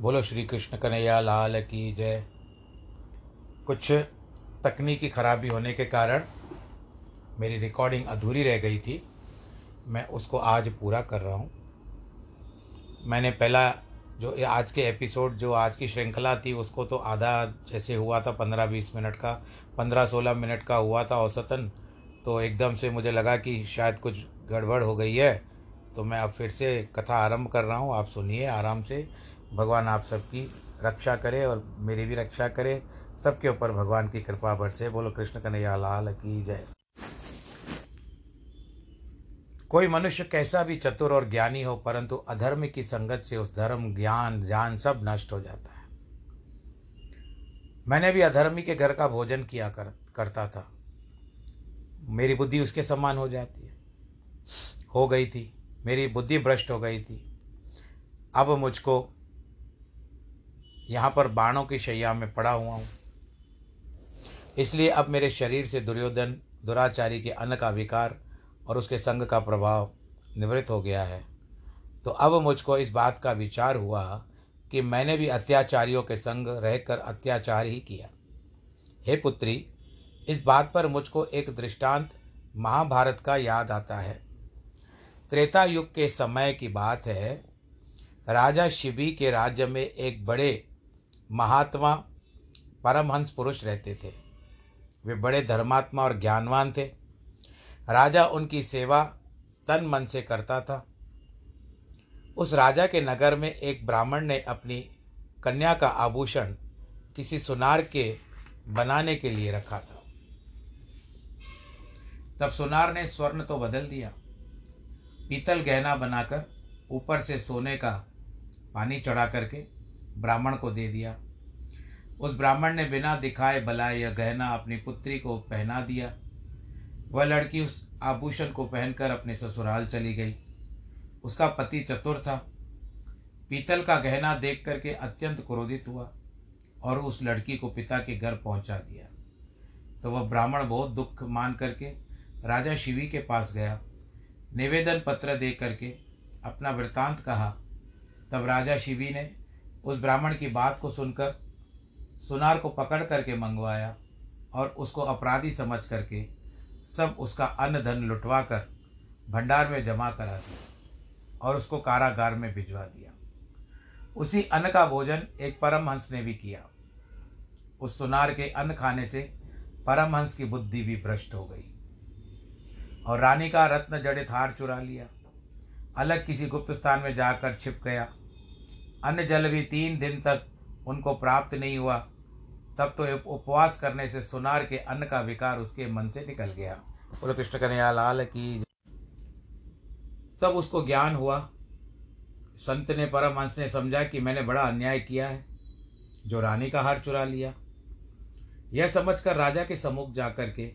बोलो श्री कृष्ण कन्हैया, लाल की जय। कुछ तकनीकी खराबी होने के कारण मेरी रिकॉर्डिंग अधूरी रह गई थी। मैं उसको आज पूरा कर रहा हूँ। मैंने पहला जो आज के एपिसोड जो आज की श्रृंखला थी, उसको तो आधा जैसे हुआ था, पंद्रह बीस मिनट का, पंद्रह सोलह मिनट का हुआ था औसतन। तो एकदम से मुझे लगा कि शायद कुछ गड़बड़ हो गई है। तो मैं अब फिर से कथा आरंभ कर रहा हूँ। आप सुनिए आराम से। भगवान आप सबकी रक्षा करे और मेरी भी रक्षा करे। सबके ऊपर भगवान की कृपा बरसे। बोलो, कृष्ण कन्हैया लाल की जय। कोई मनुष्य कैसा भी चतुर और ज्ञानी हो, परंतु अधर्म की संगत से उस धर्म, ज्ञान ज्ञान सब नष्ट हो जाता है। मैंने भी अधर्मी के घर का भोजन किया कर, करता था। मेरी बुद्धि उसके समान हो जाती है। हो गई थी। मेरी बुद्धि भ्रष्ट हो गई थी। अब मुझको यहाँ पर बाणों की शैया में पड़ा हुआ हूँ। इसलिए अब मेरे शरीर से दुर्योधन, दुराचारी के अन्न का विकार और उसके संग का प्रभाव निवृत्त हो गया है। तो अब मुझको इस बात का विचार हुआ कि मैंने भी अत्याचारियों के संग रहकर अत्याचार ही किया। हे पुत्री, इस बात पर मुझको एक दृष्टांत महाभारत का याद आता है। त्रेता युग के समय की बात है। राजा शिबी के राज्य में एक बड़े महात्मा परमहंस पुरुष रहते थे। वे बड़े धर्मात्मा और ज्ञानवान थे। राजा उनकी सेवा तन मन से करता था। उस राजा के नगर में एक ब्राह्मण ने अपनी कन्या का आभूषण किसी सुनार के बनाने के लिए रखा था। तब सुनार ने स्वर्ण तो बदल दिया। पीतल गहना बनाकर ऊपर से सोने का पानी चढ़ा करके ब्राह्मण को दे दिया। उस ब्राह्मण ने बिना दिखाए, बलाए यह गहना अपनी पुत्री को पहना दिया। वह लड़की उस आभूषण को पहनकर अपने ससुराल चली गई। उसका पति चतुर था। पीतल का गहना देख करके अत्यंत क्रोधित हुआ और उस लड़की को पिता के घर पहुँचा दिया। तो वह ब्राह्मण बहुत दुख मान करके राजा शिवी के पास गया। निवेदन पत्र दे करके अपना वृतांत कहा। तब राजा शिवी ने उस ब्राह्मण की बात को सुनकर सुनार को पकड़ करके मंगवाया और उसको अपराधी समझ करके सब उसका अन्न धन लुटवा कर भंडार में जमा करा दिया और उसको कारागार में भिजवा दिया। उसी अन्न का भोजन एक परमहंस ने भी किया। उस सुनार के अन्न खाने से परमहंस की बुद्धि भी भ्रष्ट हो गई और रानी का रत्न जड़ित हार चुरा लिया। अलग किसी गुप्त स्थान में जाकर छिप गया अन्न जल भी तीन दिन तक उनको प्राप्त नहीं हुआ। तब तो उपवास करने से सुनार के अन्न का विकार उसके मन से निकल गया। बोलो कृष्ण कन्हैया लाल की तब उसको ज्ञान हुआ। संत ने परमहंस ने समझा कि मैंने बड़ा अन्याय किया है जो रानी का हार चुरा लिया। यह समझकर राजा के सम्मुख जाकर के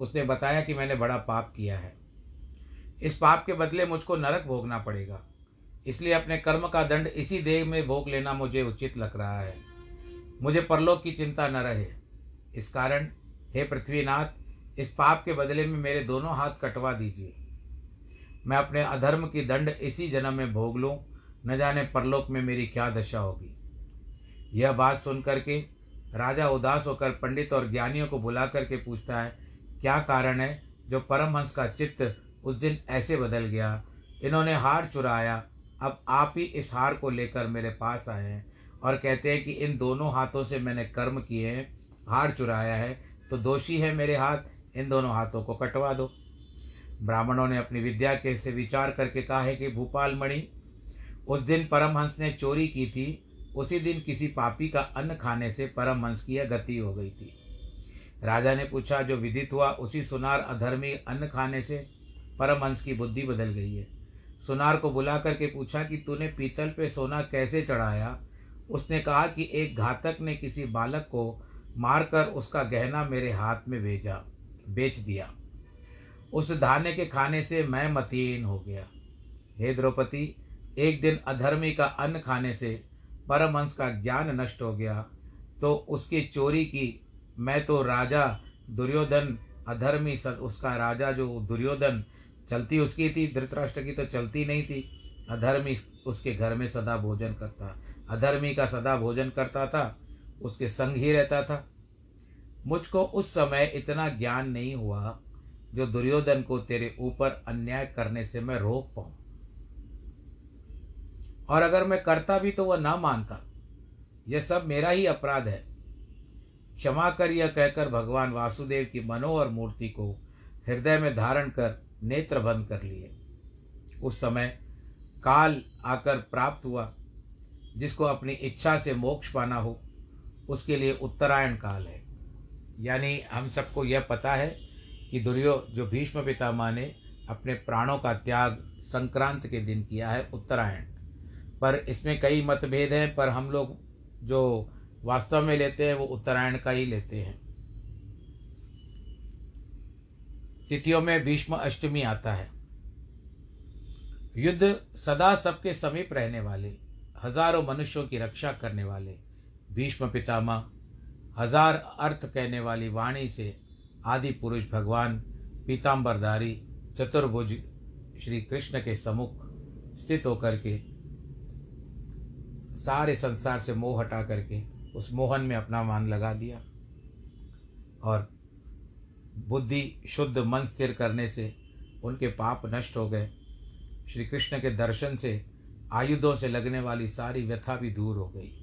उसने बताया कि मैंने बड़ा पाप किया है। इस पाप के बदले मुझको नरक भोगना पड़ेगा। इसलिए अपने कर्म का दंड इसी देह में भोग लेना मुझे उचित लग रहा है। मुझे परलोक की चिंता न रहे। इस कारण, हे पृथ्वीनाथ, इस पाप के बदले में मेरे दोनों हाथ कटवा दीजिए। मैं अपने अधर्म की दंड इसी जन्म में भोग लूँ, न जाने परलोक में मेरी क्या दशा होगी। यह बात सुन करके राजा उदास होकर पंडित और ज्ञानियों को बुला करके पूछता है, क्या कारण है जो परमहंस का चित्त उस दिन ऐसे बदल गया? इन्होंने हार चुराया अब आप ही इस हार को लेकर मेरे पास आए हैं और कहते हैं कि इन दोनों हाथों से मैंने कर्म किए हैं, हार चुराया है तो दोषी है मेरे हाथ, इन दोनों हाथों को कटवा दो। ब्राह्मणों ने अपनी विद्या के से विचार करके कहा है कि भूपाल मणि, उस दिन परमहंस ने चोरी की थी, उसी दिन किसी पापी का अन्न खाने से परमहंस की यह गति हो गई थी। राजा ने पूछा, जो विदित हुआ उसी सुनार अधर्मी अन्न खाने से परमहंस की बुद्धि बदल गई है। सुनार को बुला करके पूछा कि तूने पीतल पे सोना कैसे चढ़ाया? उसने कहा कि एक घातक ने किसी बालक को मारकर उसका गहना मेरे हाथ में भेजा, बेच दिया। उस धाने के खाने से मैं मतीन हो गया। हे द्रौपदी, एक दिन अधर्मी का अन्न खाने से परमहंस का ज्ञान नष्ट हो गया तो उसकी चोरी की, मैं तो राजा दुर्योधन, अधर्मी सद, उसका राजा जो दुर्योधन चलती उसकी थी, धृतराष्ट्र की तो चलती नहीं थी। अधर्मी उसके घर में सदा भोजन करता। अधर्मी का सदा भोजन करता था, उसके संग ही रहता था। मुझको उस समय इतना ज्ञान नहीं हुआ जो दुर्योधन को तेरे ऊपर अन्याय करने से मैं रोक पाऊँ। और अगर मैं करता भी तो वह ना मानता। यह सब मेरा ही अपराध है। क्षमा कर यह कहकर भगवान वासुदेव की मनोहर मूर्ति को हृदय में धारण कर नेत्र बंद कर लिए। उस समय काल आकर प्राप्त हुआ, जिसको अपनी इच्छा से मोक्ष पाना हो, उसके लिए उत्तरायण काल है। यानी हम सबको यह पता है कि दुर्यो जो भीष्म पितामह ने अपने प्राणों का त्याग संक्रांत के दिन किया है उत्तरायण। पर इसमें कई मतभेद हैं, पर हम लोग जो वास्तव में लेते हैं, वो उत्तरायण का ही लेते हैं। तिथियों में भीष्म अष्टमी आता है। युद्ध सदा सबके समीप रहने वाले, हज़ारों मनुष्यों की रक्षा करने वाले, भीष्म पितामह, हज़ार अर्थ कहने वाली वाणी से आदि पुरुष भगवान पीताम्बरधारी चतुर्भुज श्री कृष्ण के सम्मुख स्थित होकर के, सारे संसार से मोह हटा करके उस मोहन में अपना मान लगा दिया। और बुद्धि शुद्ध मन स्थिर करने से उनके पाप नष्ट हो गए। श्री कृष्ण के दर्शन से, आयुधों से लगने वाली सारी व्यथा भी दूर हो गई।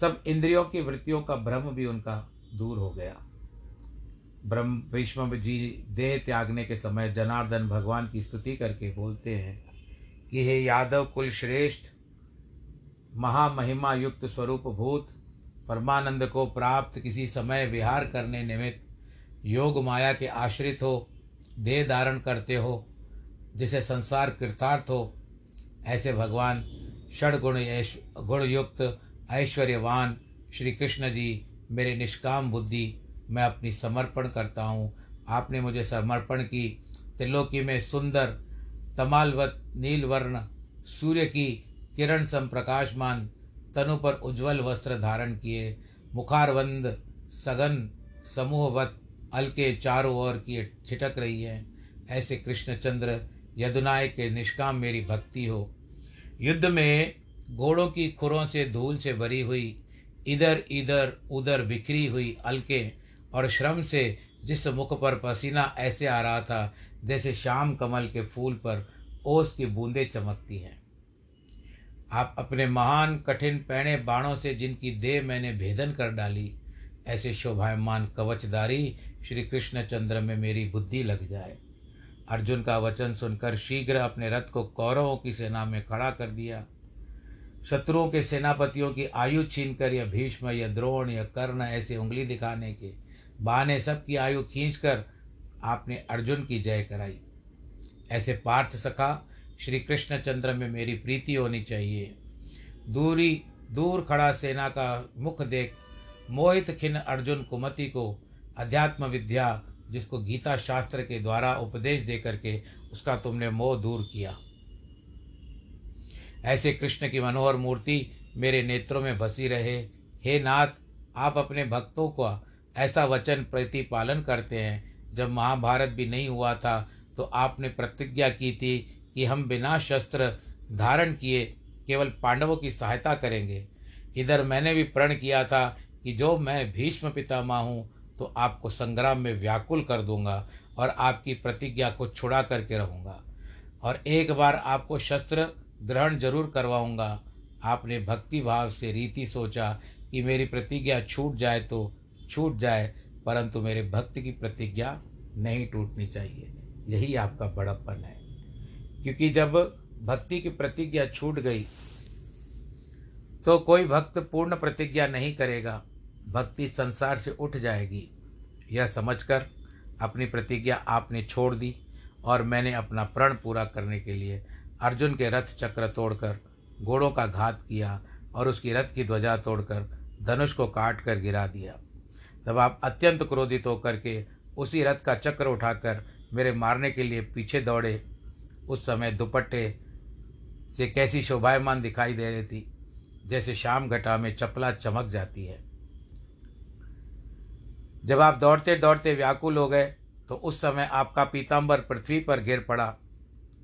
सब इंद्रियों की वृत्तियों का भ्रम भी उनका दूर हो गया। ब्रह्म भीष्म जी देह त्यागने के समय जनार्दन भगवान की स्तुति करके बोलते हैं कि, हे यादव कुल श्रेष्ठ महामहिमा युक्त स्वरूप भूत, परमानंद को प्राप्त किसी समय विहार करने निमित्त योग माया के आश्रित हो, देह धारण करते हो, जिसे संसार कृतार्थ हो, ऐसे भगवान षड गुण गुण युक्त ऐश्वर्यवान श्री कृष्ण जी, मेरे निष्काम बुद्धि, मैं अपनी समर्पण करता हूँ। आपने मुझे समर्पण की त्रिलोकी में सुंदर, तमालवत, नीलवर्ण, सूर्य की किरण सम प्रकाशमान तनु पर उज्जवल वस्त्र धारण किए, मुखारवंद, सघन, समूहवत अलके चारों ओर की छिटक रही है। ऐसे कृष्णचंद्र यदुनायक के निष्काम मेरी भक्ति हो। युद्ध में घोड़ों की खुरों से धूल से भरी हुई, इधर इधर उधर बिखरी हुई अलके और श्रम से जिस मुख पर पसीना ऐसे आ रहा था, जैसे शाम कमल के फूल पर ओस की बूंदें चमकती हैं। आप अपने महान कठिन पैणे बाणों से जिनकी देह मैंने भेदन कर डाली, ऐसे शोभायमान कवचदारी श्री कृष्णचंद्र में मेरी बुद्धि लग जाए। अर्जुन का वचन सुनकर शीघ्र अपने रथ को कौरवों की सेना में खड़ा कर दिया। शत्रुओं के सेनापतियों की आयु छीन कर या भीष्म या द्रोण या कर्ण ऐसे उंगली दिखाने के बहाने सबकी आयु खींचकर आपने अर्जुन की जय कराई। ऐसे पार्थ सखा, श्री कृष्णचंद्र में मेरी प्रीति होनी चाहिए। दूरी, दूर खड़ा सेना का मुख देख मोहित खिन अर्जुन कुमति को अध्यात्म विद्या जिसको गीता शास्त्र के द्वारा उपदेश दे करके उसका तुमने मोह दूर किया। ऐसे कृष्ण की मनोहर मूर्ति मेरे नेत्रों में बसी रहे। हे नाथ, आप अपने भक्तों का ऐसा वचन प्रतिपालन करते हैं। जब महाभारत भी नहीं हुआ था तो आपने प्रतिज्ञा की थी कि हम बिना शस्त्र धारण किए केवल पांडवों की सहायता करेंगे। इधर मैंने भी प्रण किया था कि जो मैं भीष्म पितामह हूँ तो आपको संग्राम में व्याकुल कर दूँगा और आपकी प्रतिज्ञा को छुड़ा करके रहूँगा। और एक बार आपको शस्त्र ग्रहण ज़रूर करवाऊँगा। आपने भक्ति भाव से रीति सोचा कि मेरी प्रतिज्ञा छूट जाए तो छूट जाए, परंतु मेरे भक्त की प्रतिज्ञा नहीं टूटनी चाहिए। यही आपका बड़प्पन है। क्योंकि जब भक्ति की प्रतिज्ञा छूट गई तो कोई भक्त पूर्ण प्रतिज्ञा नहीं करेगा। भक्ति संसार से उठ जाएगी। यह समझकर अपनी प्रतिज्ञा आपने छोड़ दी और मैंने अपना प्रण पूरा करने के लिए अर्जुन के रथ चक्र तोड़कर घोड़ों का घात किया और उसकी रथ की ध्वजा तोड़कर धनुष को काट कर गिरा दिया। तब आप अत्यंत क्रोधित होकर के उसी रथ का चक्र उठाकर मेरे मारने के लिए पीछे दौड़े। उस समय दुपट्टे से कैसी शोभायमान दिखाई दे रही थी, जैसे शाम घटा में चपला चमक जाती है। जब आप दौड़ते दौड़ते व्याकुल हो गए तो उस समय आपका पीताम्बर पृथ्वी पर गिर पड़ा।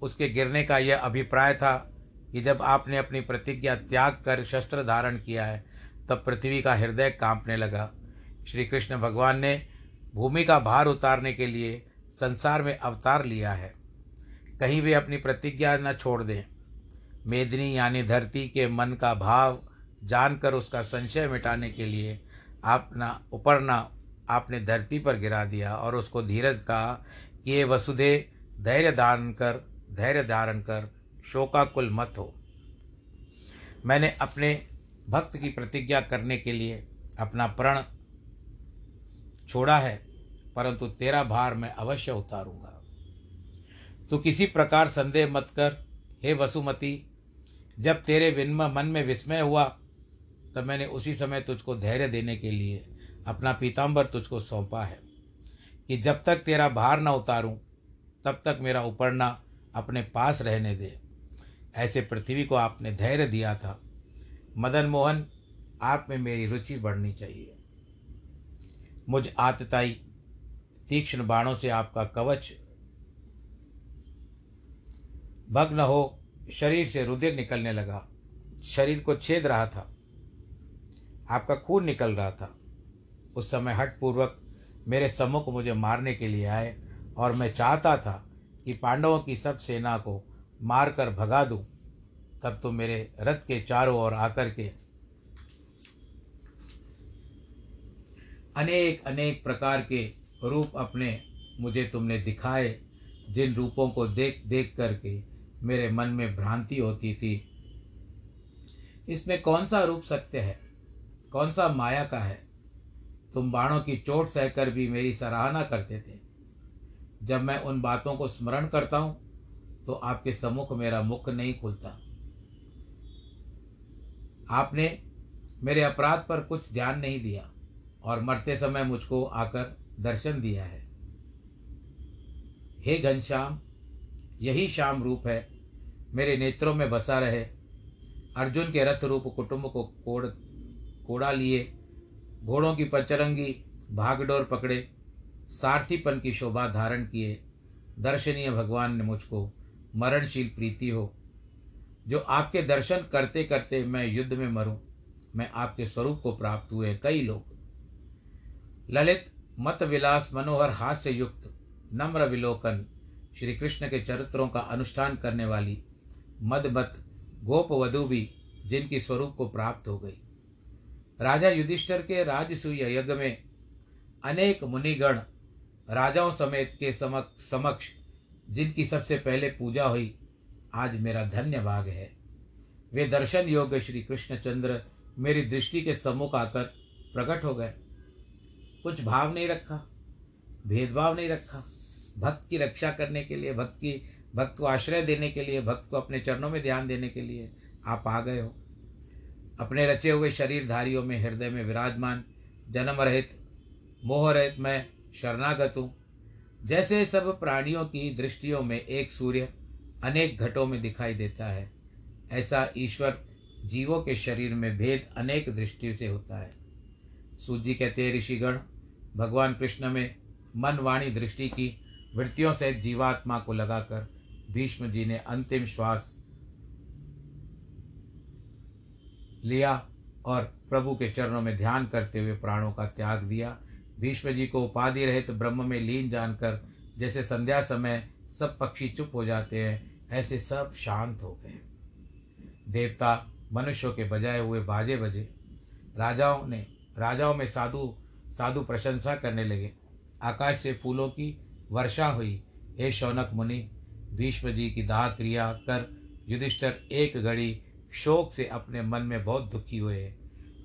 उसके गिरने का यह अभिप्राय था कि जब आपने अपनी प्रतिज्ञा त्याग कर शस्त्र धारण किया है, तब पृथ्वी का हृदय कांपने लगा। श्री कृष्ण भगवान ने भूमि का भार उतारने के लिए संसार में अवतार लिया है। कहीं भी अपनी प्रतिज्ञा न छोड़ दें। मेदनी यानी धरती के मन का भाव जानकर उसका संशय मिटाने के लिए आपना उपरना आपने धरती पर गिरा दिया और उसको धीरज कहा कि ये वसुधे धैर्य धारण कर, धैर्य धारण कर, शोकाकुल मत हो। मैंने अपने भक्त की प्रतिज्ञा करने के लिए अपना प्रण छोड़ा है, परंतु तेरा भार मैं अवश्य उतारूँगा। तो किसी प्रकार संदेह मत कर, हे वसुमती, जब तेरे विन्म मन में विस्मय हुआ, तब मैंने उसी समय तुझको धैर्य देने के लिए अपना पीताम्बर तुझको सौंपा है कि जब तक तेरा भार न उतारूं, तब तक मेरा उपरना अपने पास रहने दे। ऐसे पृथ्वी को आपने धैर्य दिया था। मदन मोहन, आप में मेरी रुचि बढ़नी चाहिए। मुझ आतताई, तीक्ष्ण बाणों से आपका कवच। भग्न हो, शरीर से रुधिर निकलने लगा। शरीर को छेद रहा था। आपका खून निकल रहा था। उस समय हठपूर्वक मेरे सम्मुख मुझे मारने के लिए आए और मैं चाहता था कि पांडवों की सब सेना को मारकर भगा दूँ। तब तुम मेरे रथ के चारों ओर आकर के अनेक अनेक प्रकार के रूप अपने मुझे तुमने दिखाए, जिन रूपों को देख देख करके मेरे मन में भ्रांति होती थी। इसमें कौन सा रूप सत्य है? कौन सा माया का है? तुम बाणों की चोट सहकर भी मेरी सराहना करते थे। जब मैं उन बातों को स्मरण करता हूँ तो आपके सम्मुख मेरा मुख नहीं खुलता। आपने मेरे अपराध पर कुछ ध्यान नहीं दिया और मरते समय मुझको आकर दर्शन दिया है। हे घनश्याम, यही श्याम रूप है। मेरे नेत्रों में बसा रहे। अर्जुन के रथ रूप कुटुंब को कोड़ कोड़ा लिए घोड़ों की पचरंगी भागडोर पकड़े, सारथीपन की शोभा धारण किए। दर्शनीय भगवान ने मुझको मरणशील प्रीति हो। जो आपके दर्शन करते करते मैं युद्ध में मरूं, मैं आपके स्वरूप को प्राप्त हुए कई लोग। ललित मत विलास मनोहर हास्य युक्त, नम्र विलोकन श्री कृष्ण के चरित्रों का अनुष्ठान करने वाली, मदमत गोप वधु भी जिनकी स्वरूप को प्राप्त हो गई। राजा युधिष्ठर के राजसूय यज्ञ में अनेक मुनिगण राजाओं समेत के समक्ष समक्ष, जिनकी सबसे पहले पूजा हुई, आज मेरा धन्य भाग है। वे दर्शन योग्य श्री कृष्णचंद्र मेरी दृष्टि के सम्मुख आकर प्रकट हो गए। कुछ भाव नहीं रखा, भेदभाव नहीं रखा। भक्त की रक्षा करने के लिए, भक्त की, भक्त को आश्रय देने के लिए, भक्त को अपने चरणों में ध्यान देने के लिए आप आ गए हो। अपने रचे हुए शरीरधारियों में हृदय में विराजमान, जन्म रहित, मोह रहित मैं शरणागत हूँ। जैसे सब प्राणियों की दृष्टियों में एक सूर्य अनेक घटों में दिखाई देता है, ऐसा ईश्वर जीवों के शरीर में भेद अनेक दृष्टि से होता है। सूजी कहते हैं, ऋषिगण, भगवान कृष्ण में मन वाणी दृष्टि की वृत्तियों से जीवात्मा को लगाकर भीष्म जी ने अंतिम श्वास लिया और प्रभु के चरणों में ध्यान करते हुए प्राणों का त्याग दिया। भीष्म जी को उपाधि रहित ब्रह्म में लीन जानकर जैसे संध्या समय सब पक्षी चुप हो जाते हैं, ऐसे सब शांत हो गए। देवता मनुष्यों के बजाए हुए बाजे बजे। राजाओं ने, राजाओं में साधु साधु प्रशंसा करने लगे। आकाश से फूलों की वर्षा हुई। हे शौनक मुनि, भीष्म जी की दाह क्रिया कर युधिष्ठर एक घड़ी शोक से अपने मन में बहुत दुखी हुए।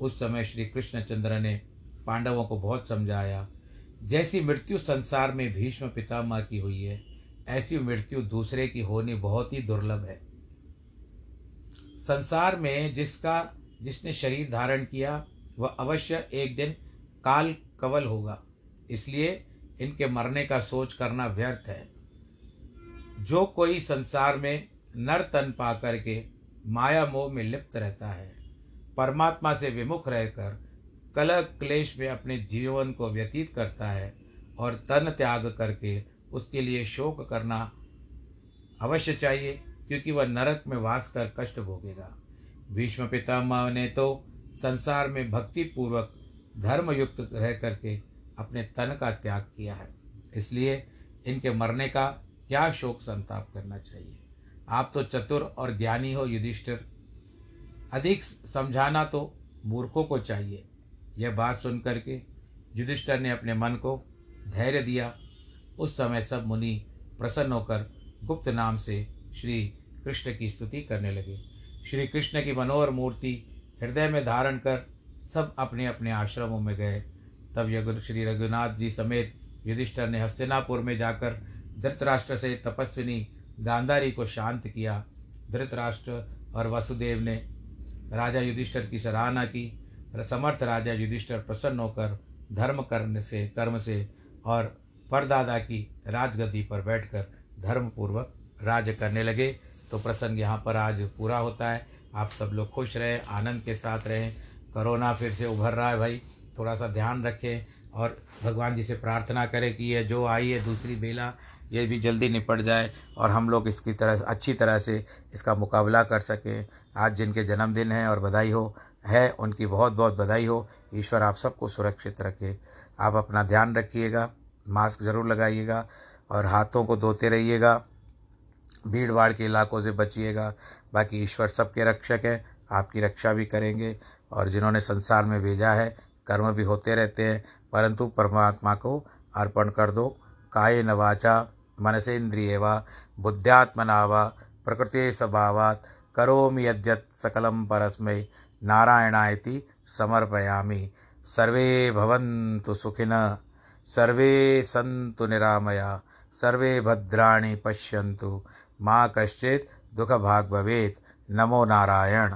उस समय श्री कृष्णचंद्र ने पांडवों को बहुत समझाया, जैसी मृत्यु संसार में भीष्म पितामह की हुई है, ऐसी मृत्यु दूसरे की होनी बहुत ही दुर्लभ है। संसार में जिसका, जिसने शरीर धारण किया, वह अवश्य एक दिन काल कवल होगा। इसलिए इनके मरने का सोच करना व्यर्थ है। जो कोई संसार में नर तन पा करके माया मोह में लिप्त रहता है। परमात्मा से विमुख रहकर कलह क्लेश में अपने जीवन को व्यतीत करता है और तन त्याग करके उसके लिए शोक करना अवश्य चाहिए, क्योंकि वह नरक में वास कर कष्ट भोगेगा। भीष्म पितामह ने तो संसार में भक्ति पूर्वक धर्मयुक्त रह करके अपने तन का त्याग किया है। इसलिए इनके मरने का क्या शोक संताप करना चाहिए? आप तो चतुर और ज्ञानी हो, युधिष्ठिर। अधिक समझाना तो मूर्खों को चाहिए। यह बात सुन करके युधिष्ठर ने अपने मन को धैर्य दिया। उस समय सब मुनि प्रसन्न होकर गुप्त नाम से श्री कृष्ण की स्तुति करने लगे। श्री कृष्ण की मनोहर मूर्ति हृदय में धारण कर सब अपने अपने आश्रमों में गए। तब यगुर श्री रघुनाथ जी समेत युधिष्ठर ने हस्तिनापुर में जाकर धृतराष्ट्र से तपस्विनी गांधारी को शांत किया। धृतराष्ट्र और वसुदेव ने राजा युधिष्ठर की सराहना की। समर्थ राजा युधिष्ठर प्रसन्न होकर धर्म करने से, कर्म से और परदादा की राजगति पर बैठकर धर्मपूर्वक राज करने लगे। तो प्रसंग यहाँ पर आज पूरा होता है। आप सब लोग खुश रहें, आनंद के साथ रहें। कोरोना फिर से उभर रहा है भाई। थोड़ा सा ध्यान रखें और भगवान जी से प्रार्थना करें कि यह जो आई है दूसरी बेला ये भी जल्दी निपट जाए और हम लोग इसकी तरह, अच्छी तरह से इसका मुकाबला कर सकें। आज जिनके जन्मदिन है और बधाई हो, है, उनकी बहुत बहुत बधाई हो। ईश्वर आप सबको सुरक्षित रखे। आप अपना ध्यान रखिएगा, मास्क ज़रूर लगाइएगा और हाथों को धोते रहिएगा। भीड़ भाड़ के इलाकों से बचिएगा। बाकी ईश्वर सबके रक्षक हैं, आपकी रक्षा भी करेंगे और जिन्होंने संसार में भेजा है, कर्म भी होते रहते हैं। परंतु परमात्मा को अर्पण कर दो। काय न वाचा मनसेन्द्रिय व बुद्ध्यात्मना व प्रकृति स्वभावात् करोमि यद्यत् सकलं परस्मै। समर्पयामि। सर्वे भवन्तु सुखिनः, सर्वे सन्तु निरामया, सर्वे भद्राणि पश्यन्तु। माँ कश्चित दुख भाग भवेत। नमो नारायण।